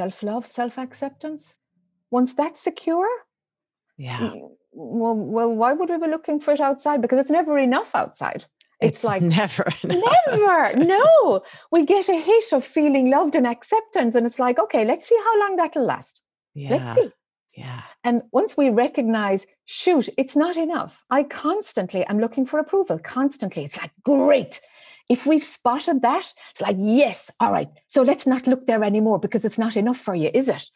self love, self acceptance. Once that's secure, Yeah. Mm, well, well, why would we be looking for it outside? Because it's never enough outside. It's, like never. never. No, we get a hit of feeling loved and acceptance, and it's like, okay, let's see how long that'll last. Yeah. Let's see. Yeah. And once we recognize, shoot, it's not enough. I constantly am looking for approval, constantly. It's like, great. If we've spotted that, it's like, yes, all right. So let's not look there anymore because it's not enough for you, is it?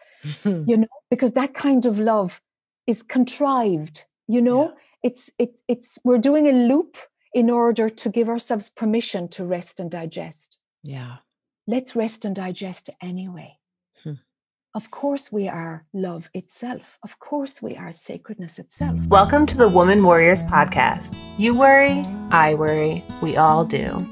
You know, because that kind of love is contrived, you know? It's it's it's we're doing a loop in order to give ourselves permission to rest and digest. yeah. Let's rest and digest anyway. Hmm. Of course, we are love itself. Of course, we are sacredness itself. Welcome to the Woman Warriors podcast. You worry, I worry, we all do.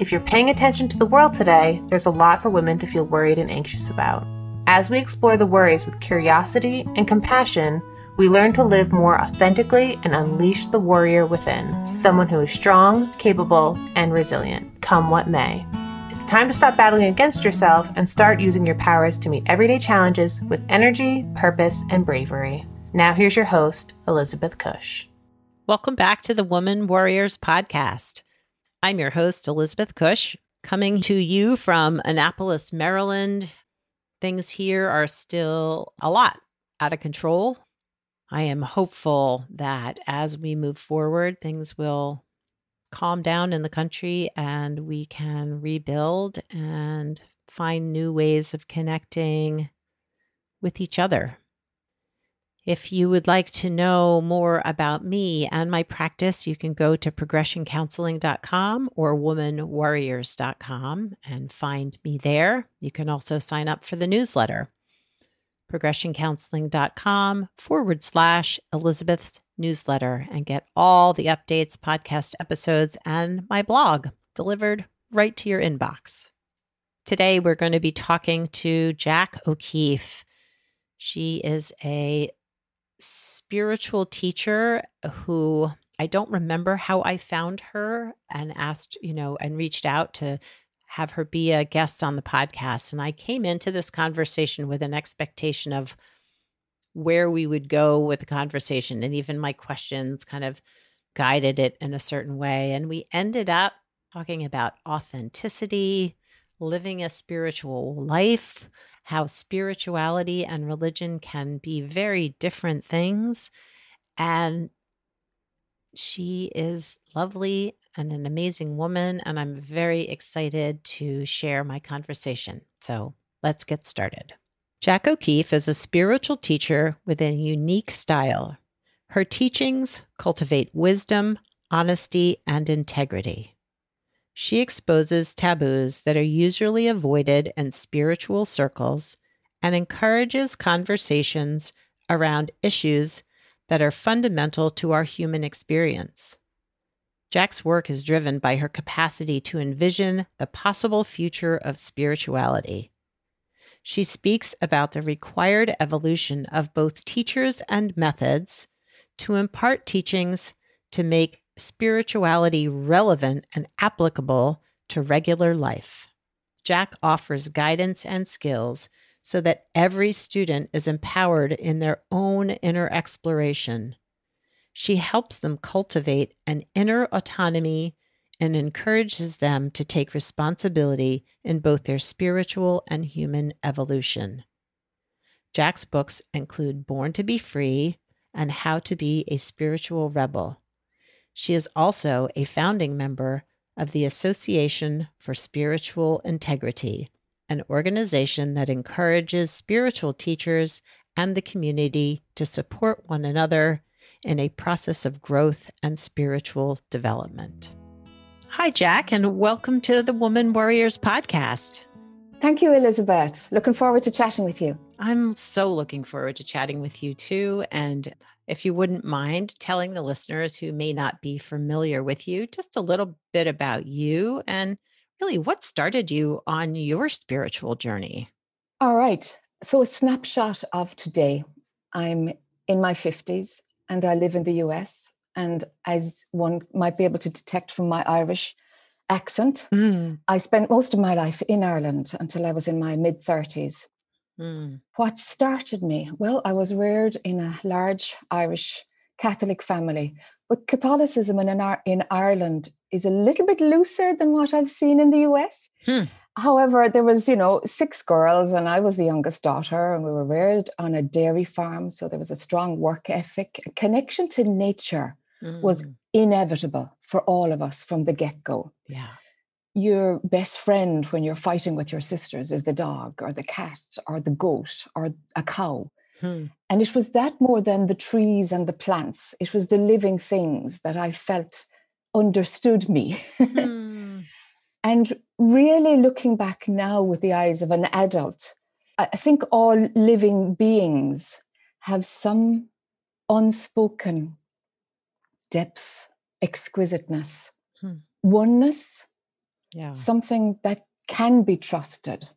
If you're paying attention to the world today, there's a lot for women to feel worried and anxious about. As we explore the worries with curiosity and compassion, we learn to live more authentically and unleash the warrior within, someone who is strong, capable, and resilient, come what may. It's time to stop battling against yourself and start using your powers to meet everyday challenges with energy, purpose, and bravery. Now, here's your host, Elizabeth Cush. Welcome back to the Woman Warriors podcast. I'm your host, Elizabeth Cush, coming mm. to you from Annapolis, Maryland. Things here are still a lot out of control. I am hopeful that as we move forward, things will calm down in the country and we can rebuild and find new ways of connecting with each other. If you would like to know more about me and my practice, you can go to progressioncounseling.com or womanwarriors.com and find me there. You can also sign up for the newsletter, progressioncounseling.com forward slash Elizabeth's newsletter, and get all the updates, podcast episodes, and my blog delivered right to your inbox. Today, we're going to be talking to Jac O'Keeffe. She is a spiritual teacher who I don't remember how I found her and asked, you know, and reached out to have her be a guest on the podcast. And I came into this conversation with an expectation of where we would go with the conversation. And even my questions kind of guided it in a certain way. And we ended up talking about authenticity, living a spiritual life, how spirituality and religion can be very different things. And she is lovely and an amazing woman. And I'm very excited to share my conversation. So let's get started. Jac O'Keeffe is a spiritual teacher with a unique style. Her teachings cultivate wisdom, honesty, and integrity. She exposes taboos that are usually avoided in spiritual circles and encourages conversations around issues that are fundamental to our human experience. Jac's work is driven by her capacity to envision the possible future of spirituality. She speaks about the required evolution of both teachers and methods to impart teachings to make spirituality relevant and applicable to regular life. Jac offers guidance and skills so that every student is empowered in their own inner exploration. She helps them cultivate an inner autonomy and encourages them to take responsibility in both their spiritual and human evolution. Jac's books include Born to be Free and How to Be a Spiritual Rebel. She is also a founding member of the Association for Spiritual Integrity, an organization that encourages spiritual teachers and the community to support one another in a process of growth and spiritual development. Hi, Jac, and welcome to the Woman Warriors podcast. Thank you, Elizabeth. Looking forward to chatting with you. I'm so looking forward to chatting with you too. And if you wouldn't mind telling the listeners who may not be familiar with you just a little bit about you and really what started you on your spiritual journey. All right. So, a snapshot of today. I'm in my 50s and I live in the US. And as one might be able to detect from my Irish accent, Mm. I spent most of my life in Ireland until I was in my mid 30s. Mm. What started me? Well, I was reared in a large Irish Catholic family, but Catholicism in, in Ireland is a little bit looser than what I've seen in the US. Hmm. However, there was, you know, six girls, and I was the youngest daughter, and we were reared on a dairy farm. So there was a strong work ethic. A connection to nature was Mm. inevitable for all of us from the get go. Yeah. Your best friend when you're fighting with your sisters is the dog, or the cat, or the goat, or a cow. Hmm. And it was that more than the trees and the plants. It was the living things that I felt understood me. Hmm. and really looking back now with the eyes of an adult, I think all living beings have some unspoken depth, exquisiteness, Hmm. oneness, Yeah. something that can be trusted.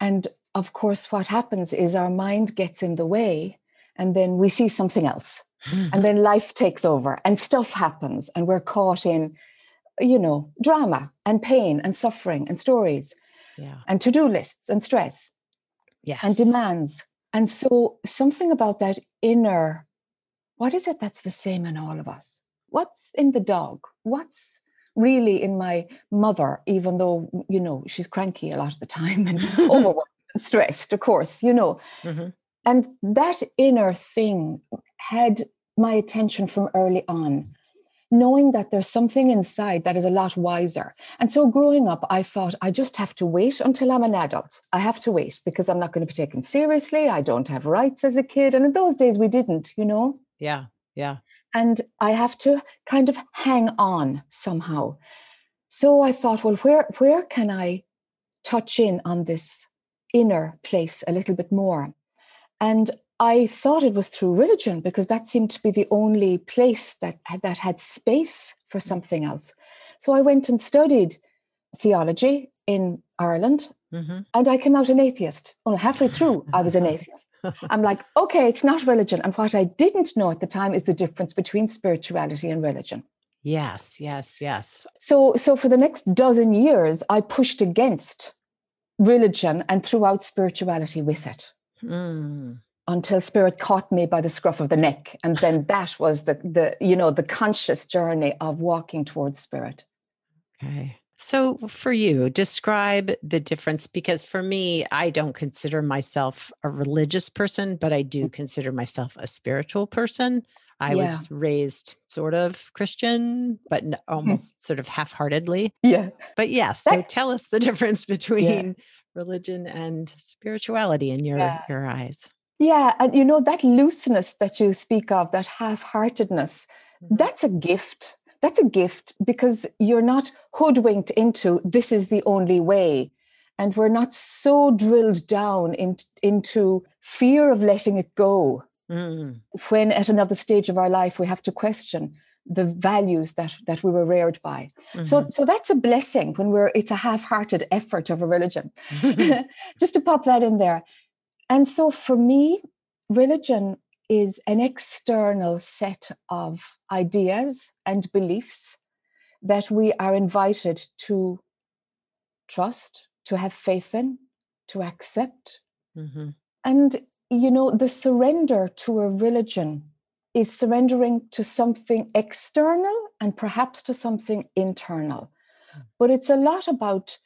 And of course, what happens is our mind gets in the way, and then we see something else. Hmm. And then life takes over, and stuff happens, and we're caught in, you know, drama and pain and suffering and stories yeah. and to do lists and stress Yes. and demands. And so, something about that inner what is it that's the same in all of us? What's in the dog? What's really in my mother, even though, you know, she's cranky a lot of the time and overworked and stressed, of course, you know. Mhm. And that inner thing had my attention from early on, knowing that there's something inside that is a lot wiser. And so growing up, I thought I just have to wait until I'm an adult. I have to wait because I'm not going to be taken seriously. I don't have rights as a kid. And in those days, we didn't, you know? Yeah. Yeah. And I have to kind of hang on somehow. So I thought, well, where where can I touch in on this inner place a little bit more? And I thought it was through religion because that seemed to be the only place that that had space for something else. So I went and studied theology in Ireland hmm and I came out an atheist. Well, halfway through, I was an atheist. I'm like, okay, it's not religion. And what I didn't know at the time is the difference between spirituality and religion. Yes. Yes. Yes. So, so for the next dozen years, I pushed against religion and threw out spirituality with it Mm. until spirit caught me by the scruff of the neck. And then that was the, the you know, the conscious journey of walking towards spirit. Okay. So for you, describe the difference because for me, I don't consider myself a religious person, but I do consider myself a spiritual person. I Yeah. was raised sort of Christian, but n- almost sort of half heartedly. Yeah. But yes, so tell us the difference between religion and spirituality in your, Yeah. your eyes. Yeah. And you know, that looseness that you speak of, that half heartedness, Mhm. that's a gift. That's a gift because you're not hoodwinked into this is the only way. And we're not so drilled down in, into fear of letting it go Mm. when at another stage of our life we have to question the values that, that we were reared by. So, Mhm. so that's a blessing when we're, it's a half hearted effort of a religion. Mm-hmm. just to pop that in there. And so for me, religion is an external set of ideas and beliefs that we are invited to trust, to have faith in, to accept. Mhm. And, you know, the surrender to a religion is surrendering to something external and perhaps to something internal. But it's a lot about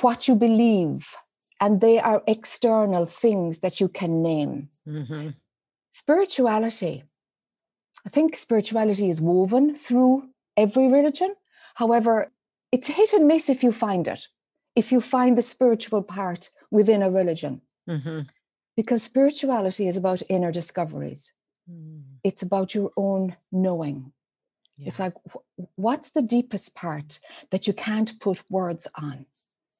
what you believe, and they are external things that you can name. Mhm. Spirituality, I think spirituality is woven through every religion. However, it's hit and miss if you find it, if you find the spiritual part within a religion, Mhm. because spirituality is about inner discoveries. Mm. It's about your own knowing. It's like, what's the deepest part that you can't put words on?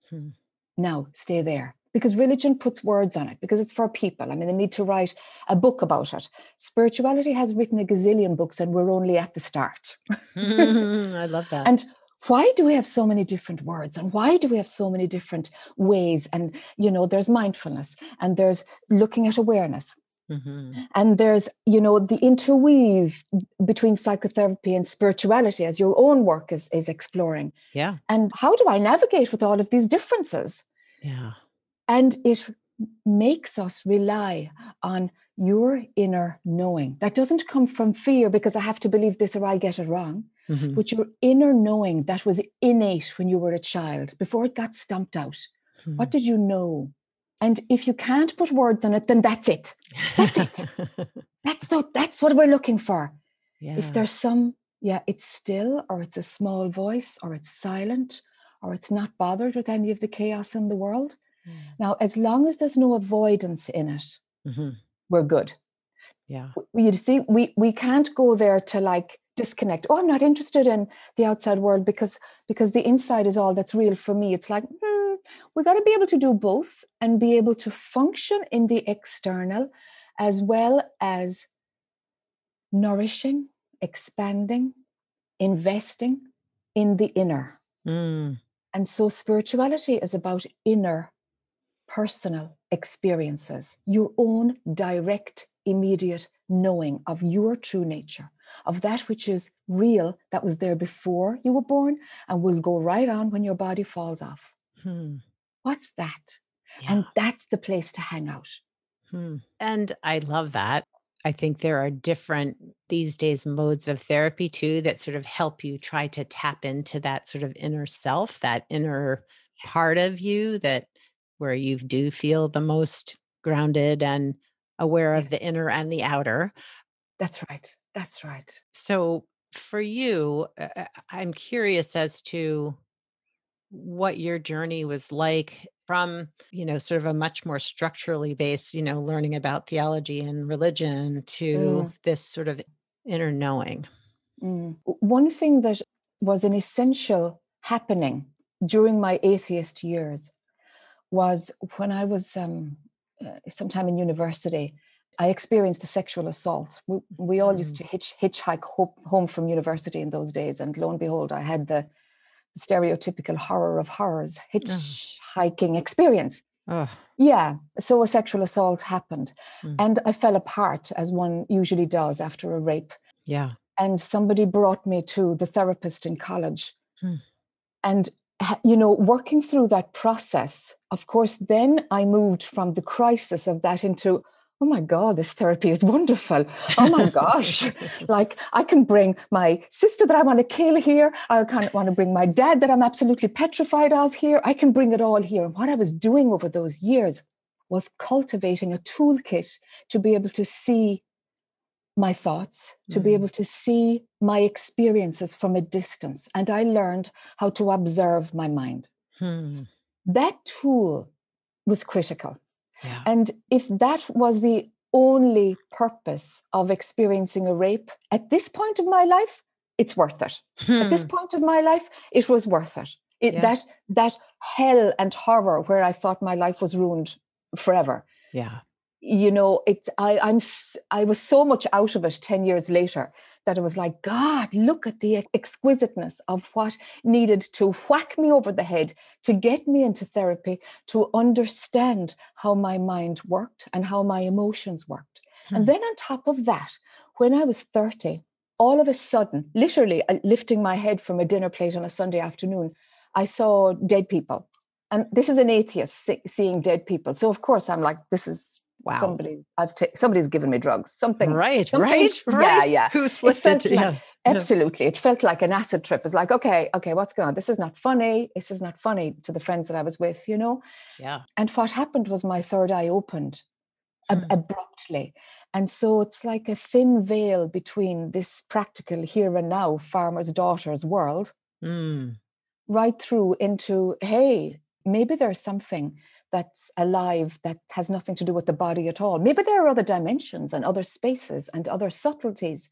Hmm. Now, stay there. Because religion puts words on it, because it's for people. I mean, they need to write a book about it. Spirituality has written a gazillion books, and we're only at the start. I love that. And why do we have so many different words? And why do we have so many different ways? And, you know, there's mindfulness, and there's looking at awareness, Mhm. and there's you know the interweave between psychotherapy and spirituality as your own work is is exploring Yeah. and how do i navigate with all of these differences Yeah. And it makes us rely on your inner knowing. That doesn't come from fear because I have to believe this or I get it wrong, Mhm. but your inner knowing that was innate when you were a child before it got stomped out. What did you know? And if you can't put words on it, then that's it. That's it. That's the, that's what we're looking for. yeah. If there's some, yeah, it's still, or it's a small voice, or it's silent, or it's not bothered with any of the chaos in the world. Mm. Now, as long as there's no avoidance in it, Mhm. we're good. Yeah. You see, we we can't go there to like disconnect. Oh, I'm not interested in the outside world because because the inside is all that's real for me. It's like hmm, we got to be able to do both and be able to function in the external as well as nourishing, expanding, investing in the inner. Mm. And so spirituality is about inner personal experiences, your own direct, immediate knowing of your true nature, of that which is real, that was there before you were born, and will go right on when your body falls off. Hmm. What's that? Yeah. And that's the place to hang out. Hmm. And I love that. I think there are different these days modes of therapy too that sort of help you try to tap into that sort of inner self, that inner part of you that where you do feel the most grounded and aware of the inner and the outer. That's right. That's right. So for you, uh, uh, I'm curious as to what your journey was like from, you know, sort of a much more structurally based, you know, learning about theology and religion to Mm. this sort of inner knowing. Mm. One thing that was an essential happening during my atheist years was when I was um, uh, sometime in university, I experienced a sexual assault. We, we all used to hitch, hitchhike ho- home from university in those days, and lo and behold, I had the, the stereotypical horror of horrors hitchhiking experience. Oh, Yeah, so a sexual assault happened, Mm. and I fell apart as one usually does after a rape yeah. and somebody brought me to the therapist in college Hmm. and you know working through that process of course then i moved from the crisis of that into oh my god this therapy is wonderful. Oh my gosh. Like i can bring my sister that i want to kill here. I kind of want to bring my dad that i'm absolutely petrified of here. I can bring it all here. What i was doing over those years was cultivating a toolkit to be able to see my thoughts, to be Mm. able to see my experiences from a distance. And I learned how to observe my mind. Hmm. That tool was critical. Yeah. And if that was the only purpose of experiencing a rape at this point of my life, it's worth it. At this Hmm. point of my life, it was worth it. it Yeah. That that hell and horror where I thought my life was ruined forever yeah. You know it's i i'm I was so much out of it 10 years later that it was like god look at the exquisiteness of what needed to whack me over the head to get me into therapy to understand how my mind worked and how my emotions worked. Hmm. and then on top of that when i was 30 all of a sudden literally uh, lifting my head from a dinner plate on a sunday afternoon i saw dead people. And this is an atheist see- seeing dead people. So of course i'm like this is Wow. somebody i've ta- somebody's given me drugs something Right. Right. Right. yeah, yeah. Who slipped felt it? like- yeah. Yeah. absolutely it felt like an acid trip it's like okay okay what's going on this is not funny this is not funny to the friends that i was with you know Yeah. and what happened was my third eye opened ab- Hmm. abruptly and so it's like a thin veil between this practical here and now farmer's daughter's world Mm. right through into hey maybe there's something that's alive that has nothing to do with the body at all maybe there are other dimensions and other spaces and other subtleties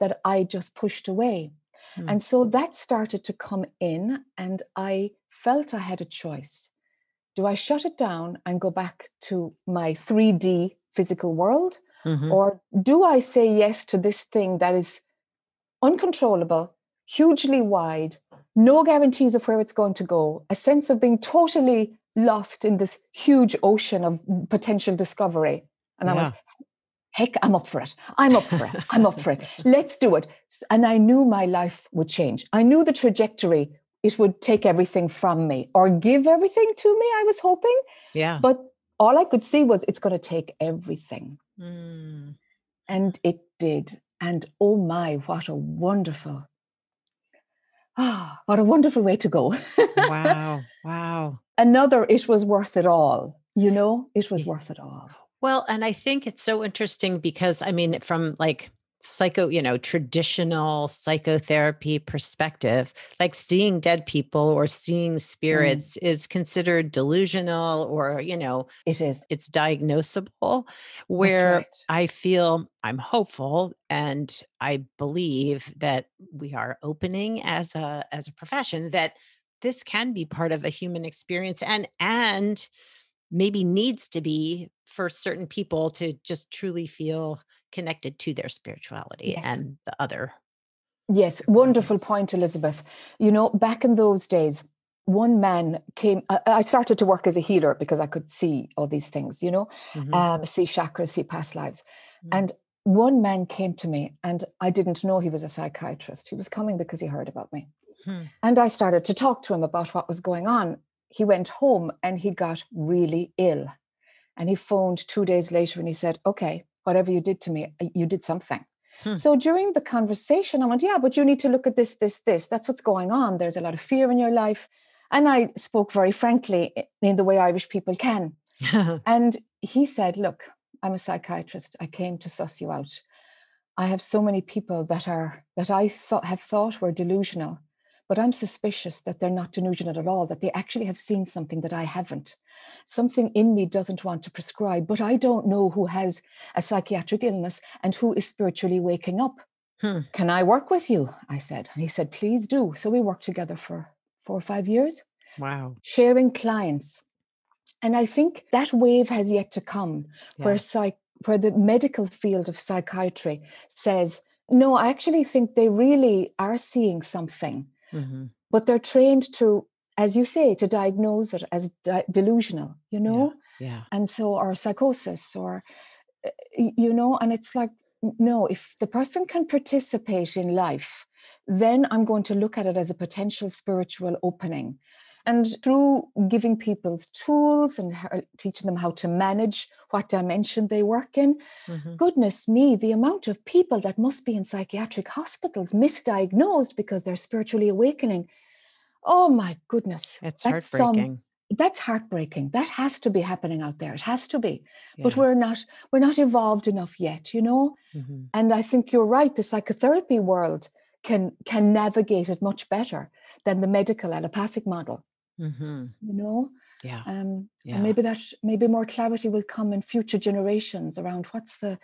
that i just pushed away Hmm. and so that started to come in and i felt i had a choice do i shut it down and go back to my 3d physical world Mhm. or do I say yes to this thing that is uncontrollable, hugely wide, no guarantees of where it's going to go, a sense of being totally lost in this huge ocean of potential discovery? And I went, heck, I'm up for it. I'm up for it. I'm up for it. Let's do it. And I knew my life would change. I knew the trajectory. It would take everything from me or give everything to me, I was hoping Yeah. but all I could see was it's going to take everything. Mm. And it did. And oh my, what a wonderful, ah, what a wonderful way to go. wow. Wow. Another, it was worth it all. You know, it was worth it all. Well, and I think it's so interesting because I mean, from like psycho, you know, traditional psychotherapy perspective, like seeing dead people or seeing Mm. spirits is considered delusional or, you know, It is. it's diagnosable. Where right. I feel I'm hopeful and I believe that we are opening as a as a profession that this can be part of a human experience and and maybe needs to be for certain people to just truly feel connected to their spirituality Yes. and the other. Yes, wonderful point, Elizabeth. You know, back in those days, one man came. I, I started to work as a healer because I could see all these things, you know, Mhm. um, see chakras, see past lives. Mm. And one man came to me, and I didn't know he was a psychiatrist. He was coming because he heard about me. Hmm. And I started to talk to him about what was going on. He went home and he got really ill. And he phoned two days later and he said, Okay, whatever you did to me, uh, you did something. Hmm. So during the conversation, I went, Yeah, but you need to look at this, this, this. That's what's going on. There's a lot of fear in your life. And I spoke very frankly in the way Irish people can. And he said, Look, I'm a psychiatrist. I came to suss you out. I have so many people that are that I thought have thought were delusional, but I'm suspicious that they're not delusional at all, that they actually have seen something that I haven't. Something in me doesn't want to prescribe, but I don't know who has a psychiatric illness and who is spiritually waking up. Hmm. Can I work with you? I said. And he said, please do. So we worked together for four or five years wow. sharing clients. And I think that wave has yet to come where psych where the medical field of psychiatry says, no, I actually think they really are seeing something, Mhm. but they're trained to, as you say, to diagnose it as di- delusional, you know, Yeah. and so or psychosis or uh, you know, and it's like no, if the person can participate in life, then I'm going to look at it as a potential spiritual opening. And through giving people tools and teaching them how to manage what dimension they work in, Mhm. goodness me, the amount of people that must be in psychiatric hospitals misdiagnosed because they're spiritually awakening. Oh my goodness. It's that's some- heartbreaking. that's heartbreaking. That has to be happening out there. It has to be. But we're not we're not evolved enough yet, you know? Mhm. And I think you're right. The psychotherapy world can can navigate it much better than the medical allopathic model, Mhm. you know? Yeah. Um, Yeah. and maybe that maybe more clarity will come in future generations around what's the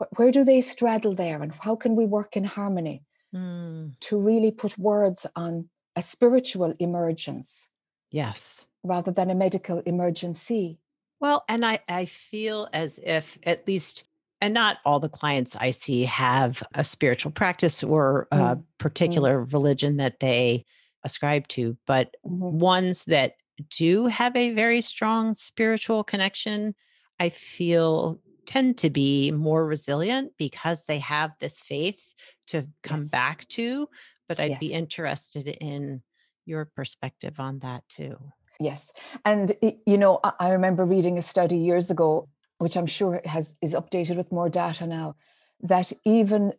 wh- where do they straddle there and how can we work in harmony Mm. to really put words on a spiritual emergence Yes. rather than a medical emergency. Well, and I, I feel as if at least, and not all the clients I see have a spiritual practice or a particular religion that they ascribe to, but Mhm. ones that do have a very strong spiritual connection, I feel tend to be more resilient because they have this faith to come Yes. back to. But I'd be interested in your perspective on that too. Yes, and you know, I remember reading a study years ago, which I'm sure has is updated with more data now, that even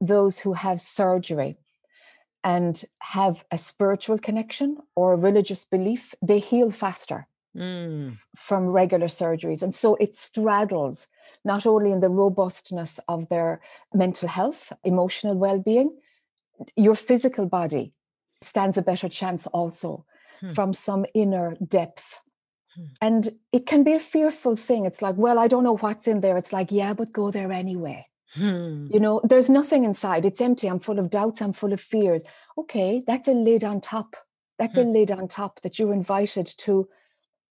those who have surgery and have a spiritual connection or a religious belief, they heal faster Mm, from regular surgeries, and so it straddles not only in the robustness of their mental health, emotional well-being, your physical body stands a better chance also Hmm. from some inner depth. Hmm. And it can be a fearful thing. It's like, well, I don't know what's in there. It's like, yeah, but go there anyway. Hmm, You know, there's nothing inside. It's empty. I'm full of doubts. I'm full of fears. Okay, that's a lid on top. That's a lid on top that you're invited to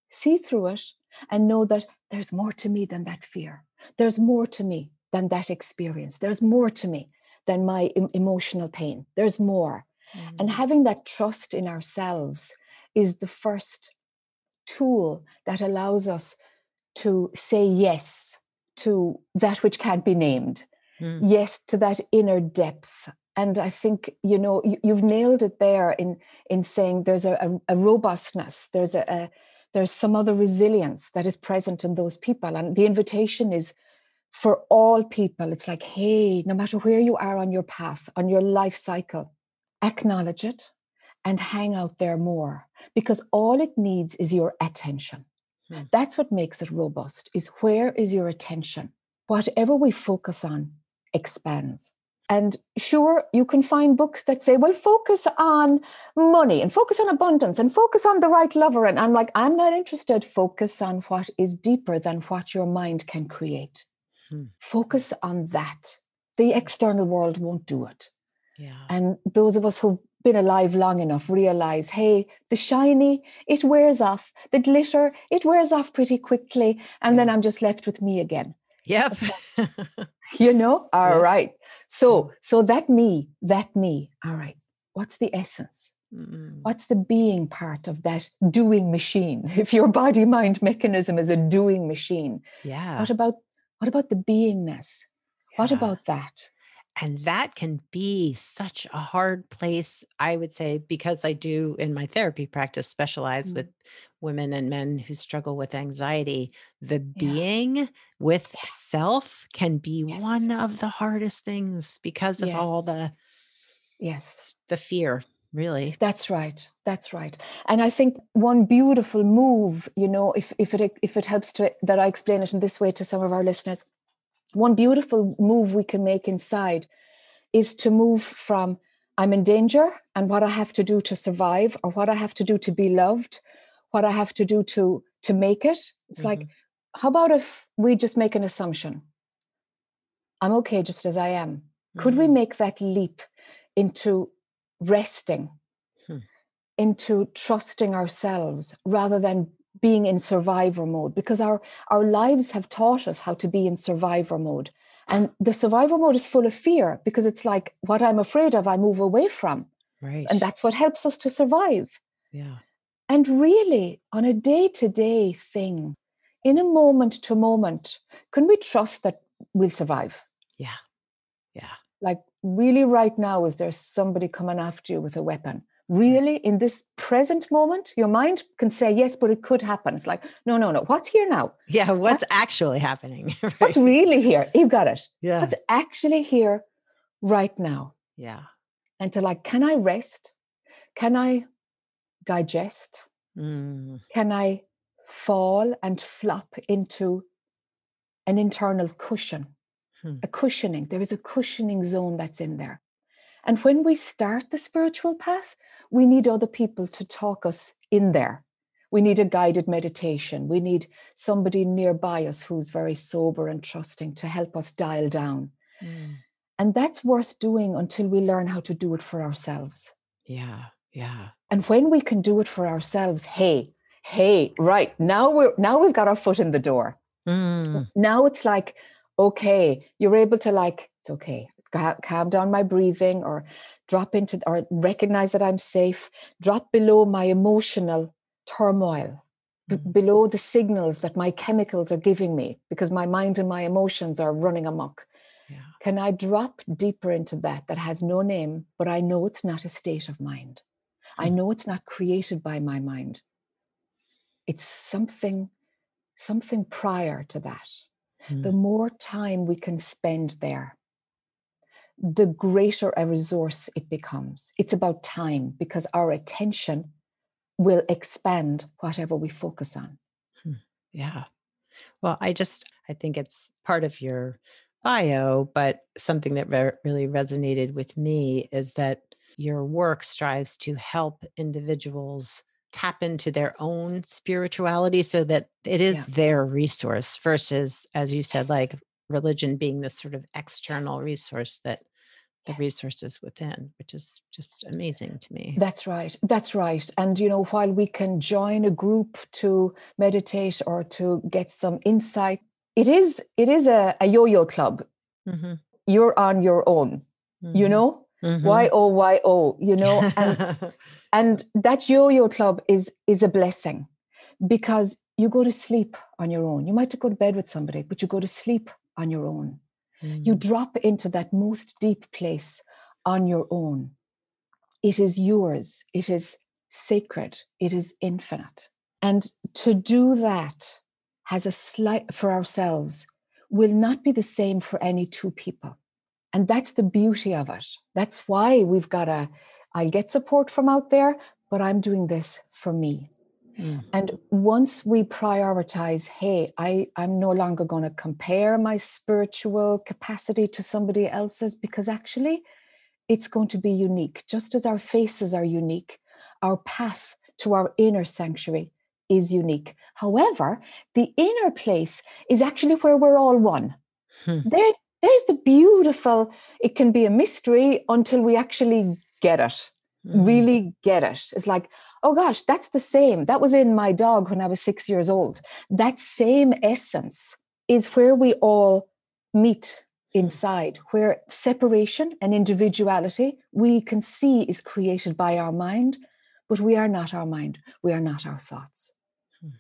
see through it and know that there's more to me than that fear. There's more to me than that experience. There's more to me than my em- emotional pain. There's more. And mm. having that trust in ourselves is the first tool that allows us to say yes to that which can't be named, Mm. yes to that inner depth. And I think you know you, you've nailed it there in in saying there's a, a, a robustness, there's a, a there's some other resilience that is present in those people. And the invitation is for all people. It's like, hey, no matter where you are on your path, on your life cycle, acknowledge it and hang out there more because all it needs is your attention. Hmm. That's what makes it robust is where is your attention? Whatever we focus on expands. And sure, you can find books that say, well, focus on money and focus on abundance and focus on the right lover. And I'm like, I'm not interested. Focus on what is deeper than what your mind can create. Hmm. Focus on that. The external world won't do it. Yeah. And those of us who've been alive long enough realize hey the shiny it wears off the glitter it wears off pretty quickly and yeah. then i'm just left with me again yep. You know? All yeah. right. so so that me that me all right what's the essence? Mm what's the being part of that doing machine? If your body mind mechanism is a doing machine yeah. what about what about the beingness? Yeah. what about that and that can be such a hard place i would say because i do in my therapy practice specialize mm-hmm. with women and men who struggle with anxiety the yeah. being with yes. self can be yes. one of the hardest things because of yes. all the yes the fear really that's right that's right and i think one beautiful move you know if if it if it helps to that i explain it in this way to some of our listeners one beautiful move we can make inside is to move from I'm in danger and what I have to do to survive or what I have to do to be loved, what I have to do to to make it. It's mm-hmm. like, how about if we just make an assumption? I'm okay just as I am. Mm-hmm. Could we mm-hmm. make that leap into resting, hmm. into trusting ourselves rather than being in survivor mode because our our lives have taught us how to be in survivor mode. And the survivor mode is full of fear because it's like what i'm afraid of i move away from. Right. And that's what helps us to survive. Yeah. And really on a day-to-day thing in a moment to moment can we trust that we'll survive? Yeah. Yeah. Like really right now is there somebody coming after you with a weapon really? In this present moment your mind can say yes but it could happen. It's like no no no. What's here now? Yeah what's, actually happening? Right? what's really here? You got it. Yeah. What's actually here right now? Yeah. And to like can i rest? Can i digest? Mm. can i fall and flop into an internal cushion? Hmm. a cushioning. There is a cushioning zone that's in there and when we start the spiritual path, we need other people to talk us in there. We need a guided meditation. We need somebody nearby us who's very sober and trusting to help us dial down. Mm. And that's worth doing until we learn how to do it for ourselves. Yeah, yeah. And when we can do it for ourselves, hey, hey, right now we're now we've got our foot in the door. Mm. Now it's like, okay, you're able to like, it's okay calm down my breathing or drop into or recognize that I'm safe, drop below my emotional turmoil, b- mm-hmm. below the signals that my chemicals are giving me because my mind and my emotions are running amok. Yeah. Can I drop deeper into that that has no name, but I know it's not a state of mind? I hmm. know it's not created by my mind. It's something, something prior to that. Mm. The more time we can spend there, the greater a resource it becomes. It's about time because our attention will expand whatever we focus on. Hmm. Yeah. Well, I just, I think it's part of your bio, but something that re- really resonated with me is that your work strives to help individuals tap into their own spirituality so that it is yeah. their resource versus, as you said, yes. like religion being this sort of external yes. resource that the yes. resources within which is just amazing to me that's right that's right and you know while we can join a group to meditate or to get some insight it is it is a, a yo-yo club mm-hmm. you're on your own mm-hmm. you know mm-hmm. y o y o you know and and that yo-yo club is is a blessing because you go to sleep on your own you might go to bed with somebody but you go to sleep on your own Mm. You drop into that most deep place on your own. It is yours, it is sacred, it is infinite. And to do that has a slight for ourselves will not be the same for any two people. And that's the beauty of it. That's why we've got a, I get support from out there, but I'm doing this for me. Mm. And once we prioritize, hey, I, I'm no longer going to compare my spiritual capacity to somebody else's because actually it's going to be unique. Just as our faces are unique, our path to our inner sanctuary is unique. However, the inner place is actually where we're all one. Hmm. There's there's the beautiful, it can be a mystery until we actually get it, mm. really get it. It's like, oh gosh, that's the same. That was in my dog when I was six years old. That same essence is where we all meet inside, where separation and individuality we can see is created by our mind, but we are not our mind, we are not our thoughts. Hmm.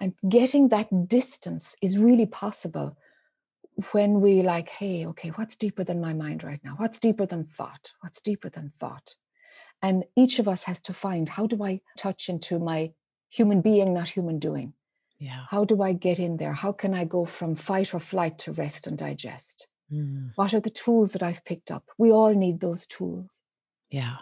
And getting that distance is really possible when we like, hey, okay, what's deeper than my mind right now? What's deeper than thought? What's deeper than thought? And each of us has to find how do I touch into my human being, not human doing? Yeah. How do I get in there? How can I go from fight or flight to rest and digest? Mm. What are the tools that I've picked up? We all need those tools. Yeah.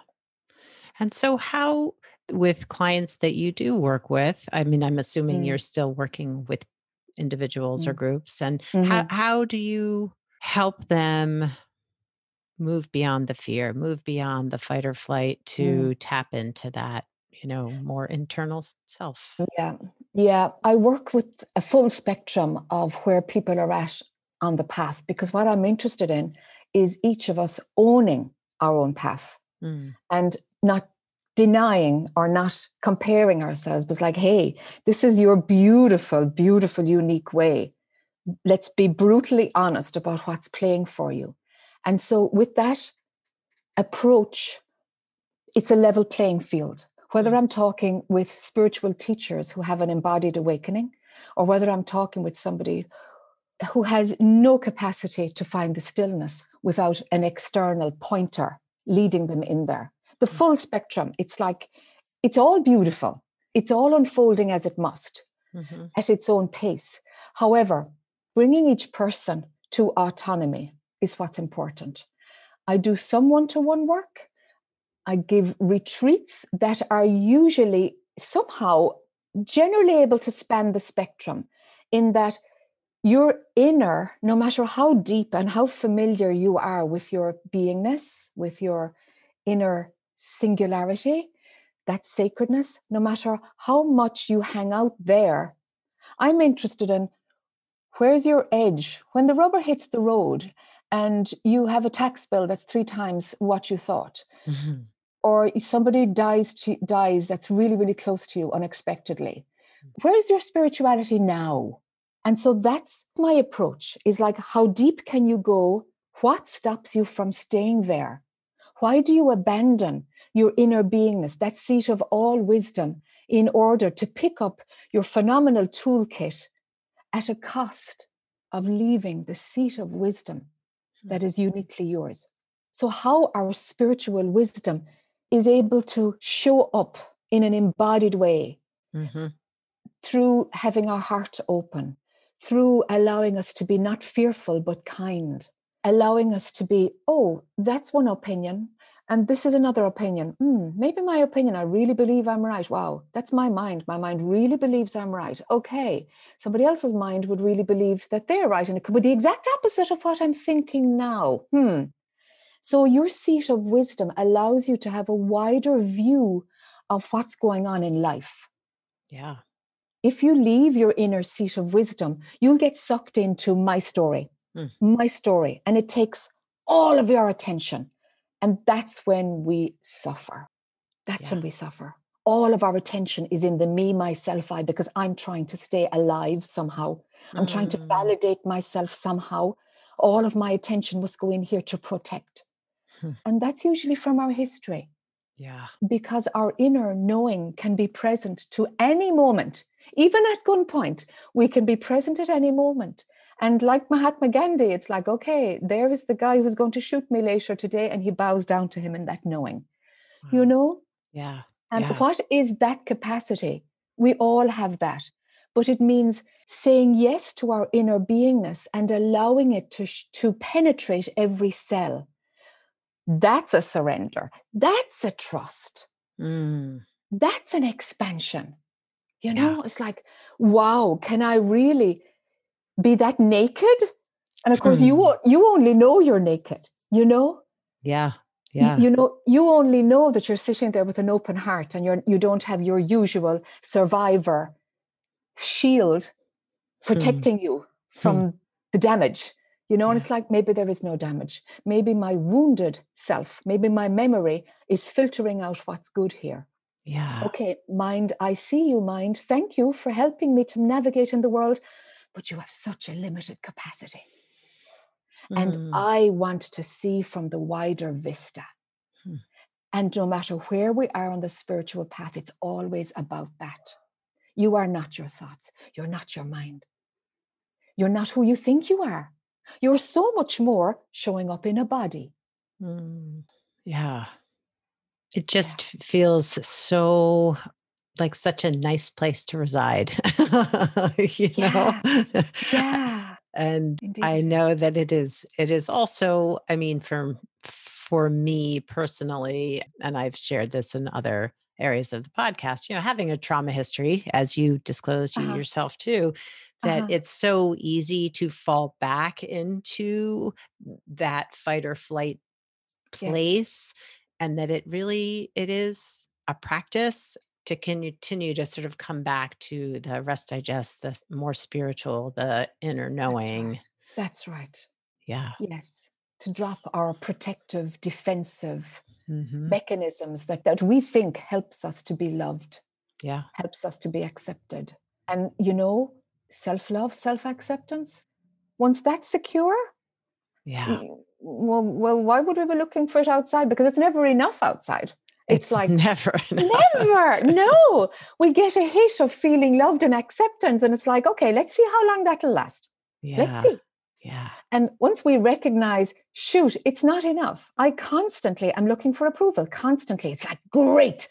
And so, how, with clients that you do work with, I mean, I'm assuming mm. you're still working with individuals mm. or groups, and mm-hmm. how, how do you help them move beyond the fear, move beyond the fight or flight mm. to tap into that, you know, more internal self? Yeah. Yeah. I work with a full spectrum of where people are at on the path because what I'm interested in is each of us owning our own path mm. and not denying or not comparing ourselves, but like, hey, this is your beautiful, beautiful, unique way. Let's be brutally honest about what's playing for you. And so, with that approach, it's a level playing field. Whether mm. I'm talking with spiritual teachers who have an embodied awakening, or whether I'm talking with somebody who has no capacity to find the stillness without an external pointer leading them in there. The mm. full spectrum, it's like, it's all beautiful. It's all unfolding as it must mm-hmm. at its own pace. However, bringing each person to autonomy is what's important. I do some one to one work. I give retreats that are usually somehow generally able to span the spectrum in that your inner, no matter how deep and how familiar you are with your beingness, with your inner singularity, that sacredness, no matter how much you hang out there, I'm interested in where's your edge when the rubber hits the road and you have a tax bill that's three times what you thought. Mm-hmm. Or somebody dies to, dies that's really, really close to you unexpectedly. Mm. Where's your spirituality now? And so that's my approach is like, how deep can you go? What stops you from staying there? Why do you abandon your inner beingness, that seat of all wisdom, in order to pick up your phenomenal toolkit at a cost of leaving the seat of wisdom that is uniquely yours? So, how our spiritual wisdom is able to show up in an embodied way mm-hmm. through having our heart open, through allowing us to be not fearful but kind, allowing us to be, oh, that's one opinion. And this is another opinion. Mm, maybe my opinion, I really believe I'm right. Wow, that's my mind. My mind really believes I'm right. Okay. Somebody else's mind would really believe that they're right. And it could be the exact opposite of what I'm thinking now. Hmm. So your seat of wisdom allows you to have a wider view of what's going on in life. Yeah if you leave your inner seat of wisdom, you'll get sucked into my story, mm. my story, and it takes all of your attention. And that's when we suffer. That's yeah. when we suffer. All of our attention is in the me, myself, I, because I'm trying to stay alive somehow. I'm mm. trying to mm. validate myself somehow. All of my attention must go in here to protect. Hmm. And that's usually from our history. Yeah. Because our inner knowing can be present to any moment even at gunpoint, we can be present at any moment. And like Mahatma Gandhi, it's like, okay, there is the guy who's going to shoot me later today, and he bows down to him in that knowing. Wow. You know? Yeah. And yeah. what is that capacity We all have that. But it means saying yes to our inner beingness and allowing it to, to penetrate every cell. That's a surrender. That's a trust. Mm. That's an expansion. You know, yeah. it's like, wow, can I really be that naked? And of course, mm. you you only know you're naked. You know. Yeah. Yeah. You, you know, you only know that you're sitting there with an open heart, and you're you don't have your usual survivor shield hmm. protecting you from hmm. the damage you know, and it's like maybe there is no damage. Maybe my wounded self, maybe my memory is filtering out what's good here. Yeah. Okay, mind, I see you, mind. Thank you for helping me to navigate in the world, but you have such a limited capacity. Mm. And I want to see from the wider vista. Hmm. And no matter where we are on the spiritual path, it's always about that. You are not your thoughts, you're not your mind. You're not who you think you are. You're so much more showing up in a body. Mm, yeah. It just yeah. feels so like such a nice place to reside, you yeah. know? Yeah. and Indeed. I know that it is, it is also, I mean, for, for me personally, and I've shared this in other areas of the podcast, you know, having a trauma history, as you disclosed uh-huh. yourself too, that uh-huh. it's so easy to fall back into that fight or flight place yes. and that it really it is a practice to continue to sort of come back to the rest digest the more spiritual the inner knowing that's right, that's right. yeah yes to drop our protective defensive mm-hmm. mechanisms that that we think helps us to be loved yeah helps us to be accepted and you know self love, self acceptance. Once that's secure, yeah. Well, well, why would we be looking for it outside? Because it's never enough outside. It's, it's like never, never. No, we get a hit of feeling loved and acceptance, and it's like, okay, let's see how long that'll last. Yeah. Let's see. Yeah. And once we recognize, shoot, it's not enough. I constantly am looking for approval, constantly. It's like, great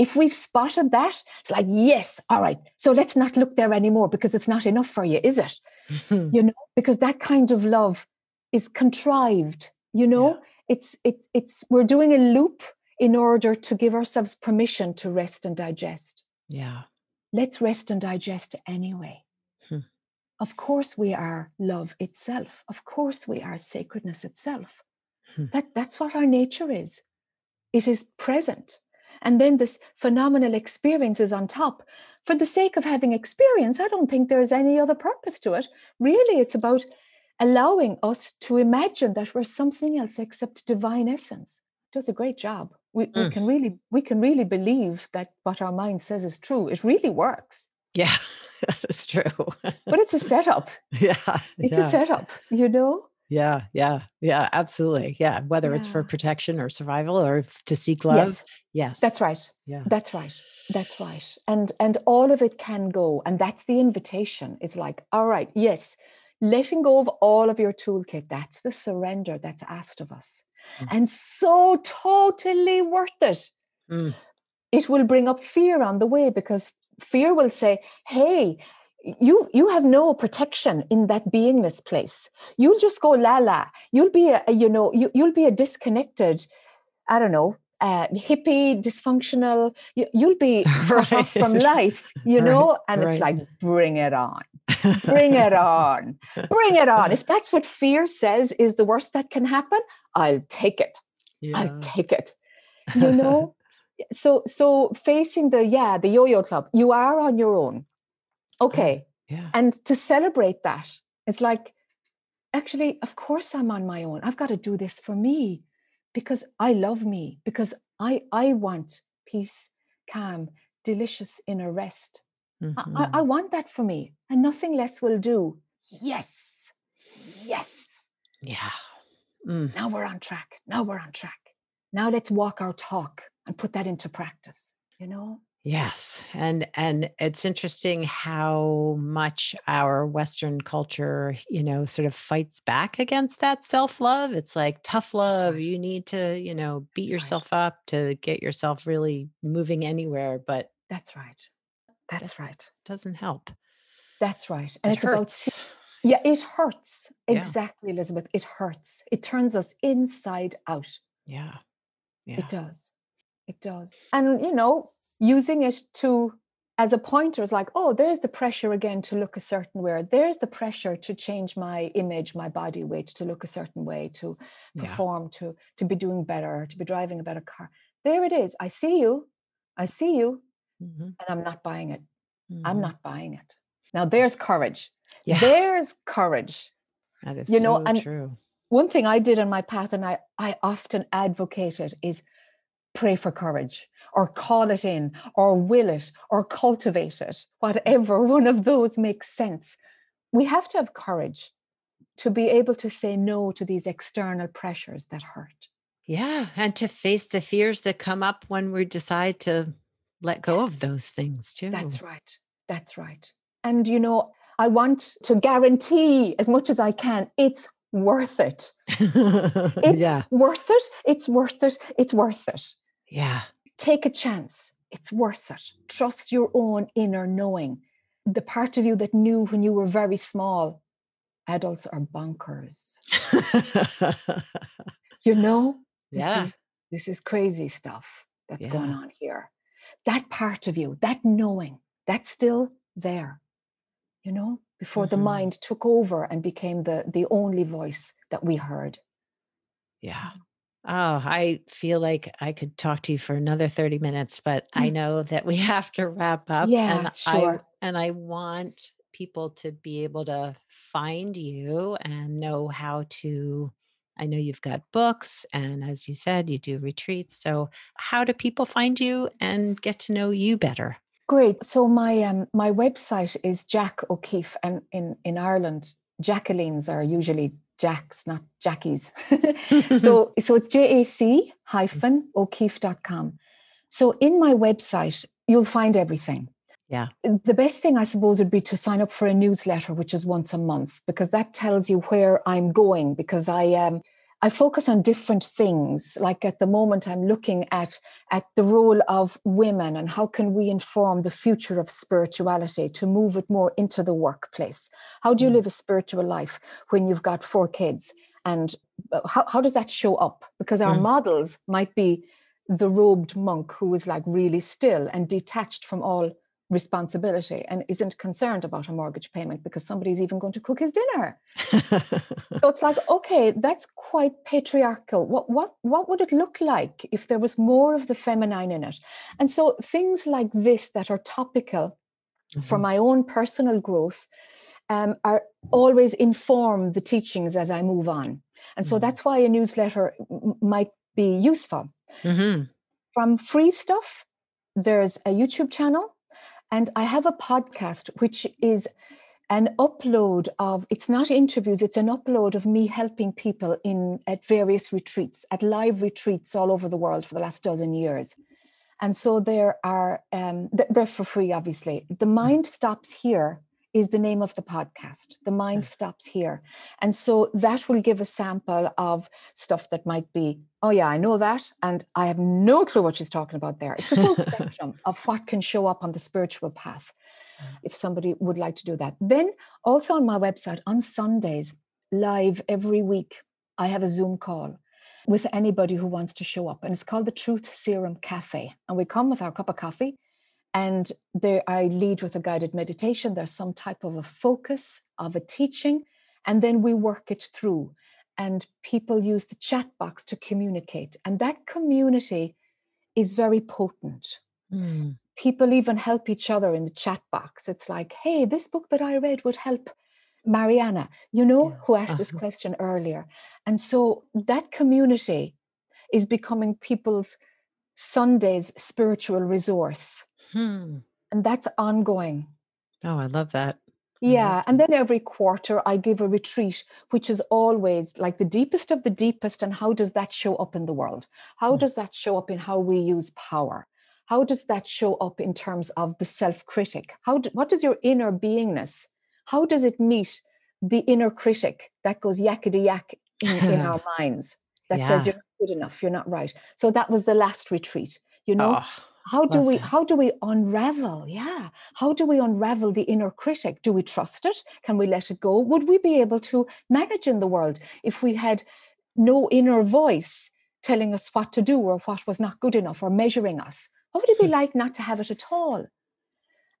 if we've spotted that, it's like, yes, all right. So let's not look there anymore because it's not enough for you, is it? Mm-hmm. You know, because that kind of love is contrived, you know, yeah. it's it's it's we're doing a loop in order to give ourselves permission to rest and digest. Yeah. Let's rest and digest anyway. Hmm. Of course we are love itself. Of course we are sacredness itself. Hmm. That that's what our nature is. It is present and then this phenomenal experience is on top. For the sake of having experience, I don't think there's any other purpose to it. Really, it's about allowing us to imagine that we're something else except divine essence. It does a great job. We, mm. we can really we can really believe that what our mind says is true. It really works. Yeah, that's true. but it's a setup. Yeah. It's yeah. a setup, you know? Yeah, yeah, yeah, absolutely. Yeah, whether yeah. it's for protection or survival or to seek love. Yes. yes. That's right. Yeah. That's right. That's right. And and all of it can go and that's the invitation. It's like, all right, yes, letting go of all of your toolkit, that's the surrender that's asked of us. Mm. And so totally worth it. Mm. It will bring up fear on the way because fear will say, "Hey, you you have no protection in that beingness place you'll just go la la you'll be a, you know you, you'll be a disconnected i don't know uh, hippie dysfunctional you, will be cut off from life you know right, and right. it's like bring it on bring it on. Bring it on. If that's what fear says is the worst that can happen i'll take it. Yeah. i'll take it. You know? So so facing the yeah the yo-yo club you are on your own. Okay. Uh, yeah. and to celebrate that it's like actually of course i'm on my own. I've got to do this for me because i love me because i i want peace calm delicious inner rest mm-hmm. I, I mm-hmm. want that for me and nothing less will do yes yes yeah mm. now we're on track now we're on track now let's walk our talk and put that into practice you know Yes. And and it's interesting how much our western culture, you know, sort of fights back against that self-love. It's like tough love. Right. You need to, you know, beat That's yourself right. up to get yourself really moving anywhere, but That's right. That's right. Doesn't help. That's right. And It it's about hurts. se- yeah, it hurts. Yeah. Exactly, Elizabeth. It hurts. It turns us inside out. Yeah. Yeah. It does. It does. And you know, using it to as a pointer is like, oh, there's the pressure again to look a certain way. There's the pressure to change my image, my body weight, to look a certain way, to Yeah. perform, to to be doing better, to be driving a better car. There it is. I see you. I see you, Mhm. and I'm not buying it. Mhm. I'm not buying it. Now there's courage. Yeah. There's courage. that is you know, so and- true. One thing I did on my path, and I, I often advocate it is pray for courage or call it in or will it or cultivate it, whatever one of those makes sense. We have to have courage to be able to say no to these external pressures that hurt. Yeah. And to face the fears that come up when we decide to let go of those things too. That's right. That's right. And, you know, I want to guarantee as much as I can it's worth it. It's yeah. worth it. It's worth it. It's worth it. Yeah. take a chance. It's worth it. Trust your own inner knowing. The part of you that knew when you were very small. Adults are bonkers. You know, this Yeah. is this is crazy stuff that's going on here. That part of you, that knowing, that's still there. You know, before the Mhm. mind took over and became the the only voice that we heard. yeah. Oh, I feel like I could talk to you for another 30 minutes, but I know that we have to wrap up. Yeah, and I sure. and I want people to be able to find you and know how to I know you've got books and as you said, you do retreats. So how do people find you and get to know you better? Great. So my um my website is Jac O'Keeffe, and in in Ireland, Jacqueline's are usually Jacks, not Jackies. so so it's J A C hyphen O'Keeffe.com. So in my website, you'll find everything. Yeah. The best thing I suppose would be to sign up for a newsletter, which is once a month, because that tells you where I'm going. Because I um I focus on different things. Like at the moment, I'm looking at at the role of women and how can we inform the future of spirituality to move it more into the workplace how do you Mm. live a spiritual life when you've got four kids and uh, how, how does that show up because our Mm. models might be the robed monk who is like really still and detached from all responsibility and isn't concerned about a mortgage payment because somebody's even going to cook his dinner so it's like okay that's quite patriarchal what what what would it look like if there was more of the feminine in it and so things like this that are topical for Mhm. my own personal growth um, are always inform the teachings as i move on and so Mhm. that's why a newsletter m- might be useful Mhm. from free stuff there's a youtube channel and i have a podcast which is an upload of it's not interviews it's an upload of me helping people in at various retreats at live retreats all over the world for the last dozen years. And so there are um, they're for free obviously. The mind stops here is the name of the podcast. The mind Mm. stops here. And so that will give a sample of stuff that might be oh yeah i know that and i have no clue what she's talking about there. It's the full spectrum of what can show up on the spiritual path if somebody would like to do that. Then also on my website on sundays live every week i have a zoom call with anybody who wants to show up and it's called the truth serum cafe and we come with our cup of coffee and there i lead with a guided meditation. There's some type of a focus of a teaching and then we work it through. And people use the chat box to communicate. And that community is very potent. Mm. people even help each other in the chat box. It's like hey this book that i read would help mariana you know Yeah. who asked this Uh-huh. question earlier. And so that community is becoming people's sunday's spiritual resource Hmm. and that's ongoing. Oh, I love that. Yeah and then every quarter i give a retreat which is always like the deepest of the deepest and how does that show up in the world? How Mm. does that show up in how we use power? How does that show up in terms of the self critic how do, what does your inner beingness how does it meet the inner critic that goes yakety yak in, in our minds that says you're not good enough you're not right? So that was the last retreat you know? Oh, how do we how do we unravel? Yeah. How do we unravel the inner critic? Do we trust it? Can we let it go? Would we be able to manage in the world if we had no inner voice telling us what to do or what was not good enough or measuring us? What would it be Hmm. like not to have it at all?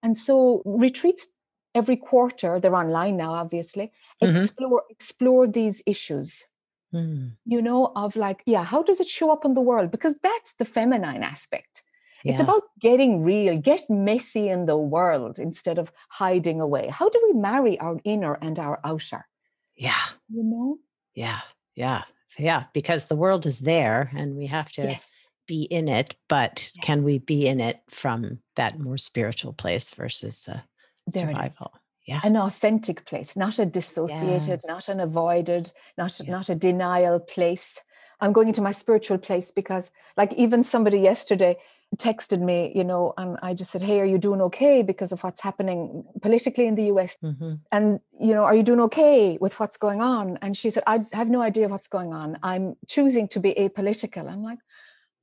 And so retreats every quarter they're online now obviously Mhm. explore explore these issues. Mm, you know of like yeah how does it show up in the world? Because that's the feminine aspect it's about getting real, get messy in the world instead of hiding away. How do we marry our inner and our outer? yeah. You know? Yeah. Yeah. Yeah. Because the world is there and we have to Yes. be in it, but can we be in it from that more spiritual place versus the There survival? Yeah. An authentic place, not a dissociated, not an avoided, not, Yeah. not a denial place. I'm going into my spiritual place because, like, even somebody yesterday texted me, you know, and I just said, Hey, are you doing okay because of what's happening politically in the US? hmm and you know are you doing okay with what's going on? And she said i have no idea what's going on. I'm choosing to be apolitical. I'm like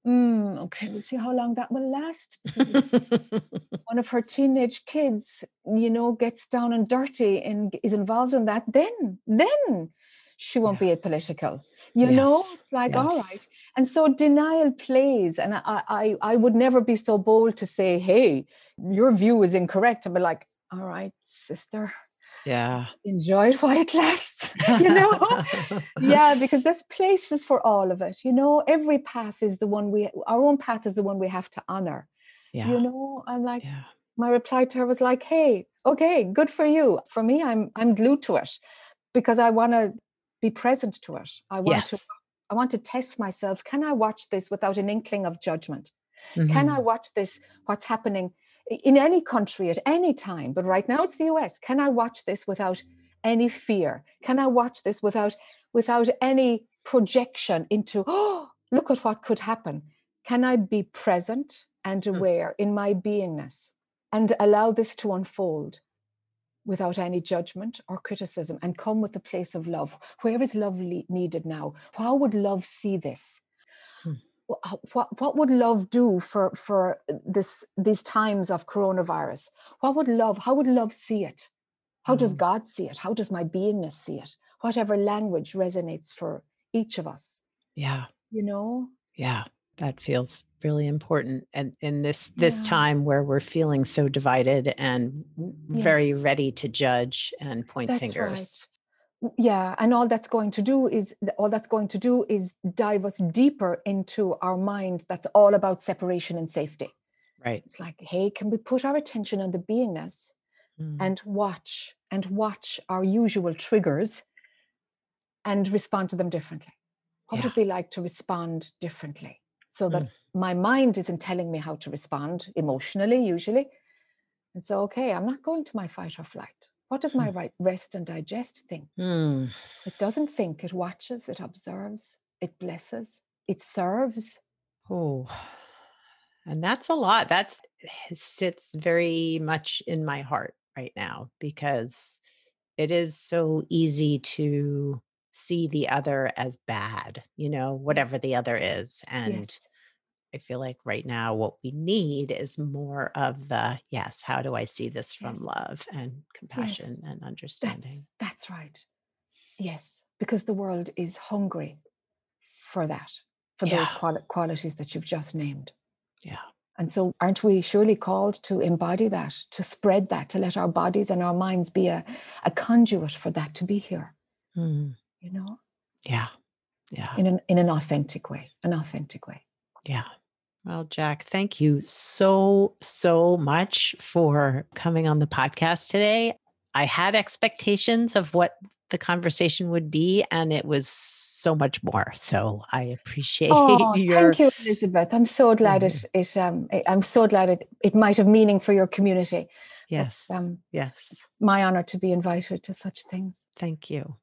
mm, okay we'll see how long that will last one of her teenage kids you know gets down and dirty and is involved in that. Then then she won't be apolitical you know it's like all yes. right and so denial plays and I, I i would never be so bold to say hey your view is incorrect i'd be like all right sister yeah. enjoy it while it lasts you know yeah because there's places for all of it you know every path is the one we our own path is the one we have to honor Yeah. you know i'm like yeah. my reply to her was like hey okay good for you for me i'm i'm glued to it because i want to be present to it i want to i want to test myself can i watch this without an inkling of judgment can Mhm. I watch this, what's happening in any country at any time? But right now it's the US. Can I watch this without any fear? Can I watch this without without any projection into, oh, look at what could happen? Can I be present and aware in my beingness and allow this to unfold without any judgment or criticism and come with a place of love? Where is love needed now? How would love see this? wh- what what would love do for for this these times of coronavirus what would love how would love see it how does Mm. god see it how does my beingness see it whatever language resonates for each of us Yeah. you know Yeah. That feels really important. And in this this Yeah. time where we're feeling so divided and w- very ready to judge and point That's fingers. right. Yeah and all that's going to do is all that's going to do is dive us deeper into our mind that's all about separation and safety Right. it's like hey can we put our attention on the beingness Mm. and watch and watch our usual triggers and respond to them differently. What would Yeah. it be like to respond differently so that Mm. my mind isn't telling me how to respond emotionally, usually? And so, okay, I'm not going to my fight or flight. What does my right rest and digest think? Mm. It doesn't think, it watches, it observes, it blesses, it serves. Oh, and that's a lot. That's it sits very much in my heart right now because it is so easy to see the other as bad, you know, whatever Yes. the other is. And yes. I feel like right now what we need is more of the yes, how do I see this from Yes. love and compassion and understanding? That's that's right. Yes, because the world is hungry for that, for those quali- qualities that you've just named. Yeah. And so, aren't we surely called to embody that, to spread that, to let our bodies and our minds be a, a conduit for that to be here? Mm. You know, Yeah. Yeah. in an in an authentic way, an authentic way. Yeah. Well, Jac, thank you so, so much for coming on the podcast today. I had expectations of what the conversation would be, and it was so much more. So I appreciate Oh, your. thank you, Elizabeth. I'm so glad it it um I'm so glad it it might have meaning for your community. Yes. Um, yes. my honor to be invited to such things. Thank you.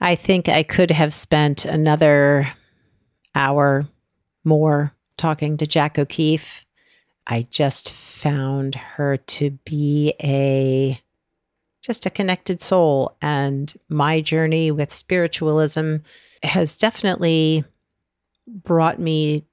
I think I could have spent another hour more talking to Jac O'Keeffe. I just found her to be a just a connected soul and my journey with spiritualism has definitely brought me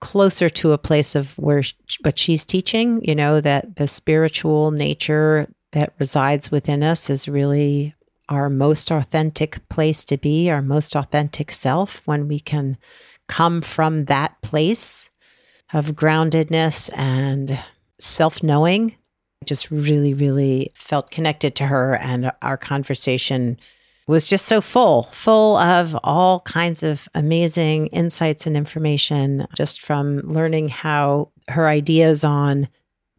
closer to a place of where what she's teaching, you know, that the spiritual nature that resides within us is really our most authentic place to be, our most authentic self when we can come from that place of groundedness and self knowing. I just really, really felt connected to her, and our conversation was just so full, full of all kinds of amazing insights and information just from learning how her ideas on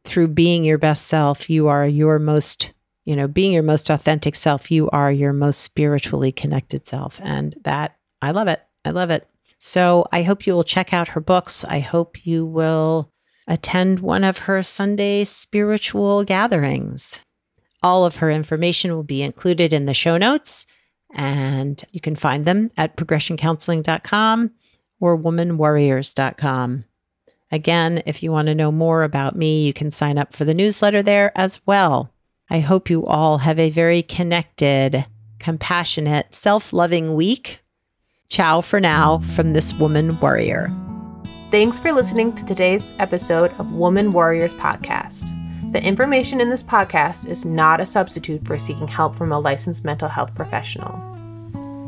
through being your best self, you are your most, you know, being your most authentic self, you are your most spiritually connected self. And that, I love it. I love it. So I hope you will check out her books. I hope you will attend one of her Sunday spiritual gatherings. All of her information will be included in the show notes, and you can find them at progressioncounseling.com or womanwarriors.com. Again, if you want to know more about me, you can sign up for the newsletter there as well. I hope you all have a very connected, compassionate, self loving week. Ciao for now from this woman warrior. Thanks for listening to today's episode of Woman Warriors Podcast. The information in this podcast is not a substitute for seeking help from a licensed mental health professional.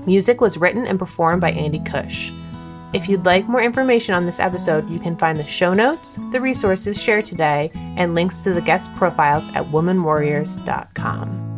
Music was written and performed by Andy Cush. If you'd like more information on this episode, you can find the show notes, the resources shared today, and links to the guest profiles at womanwarriors.com.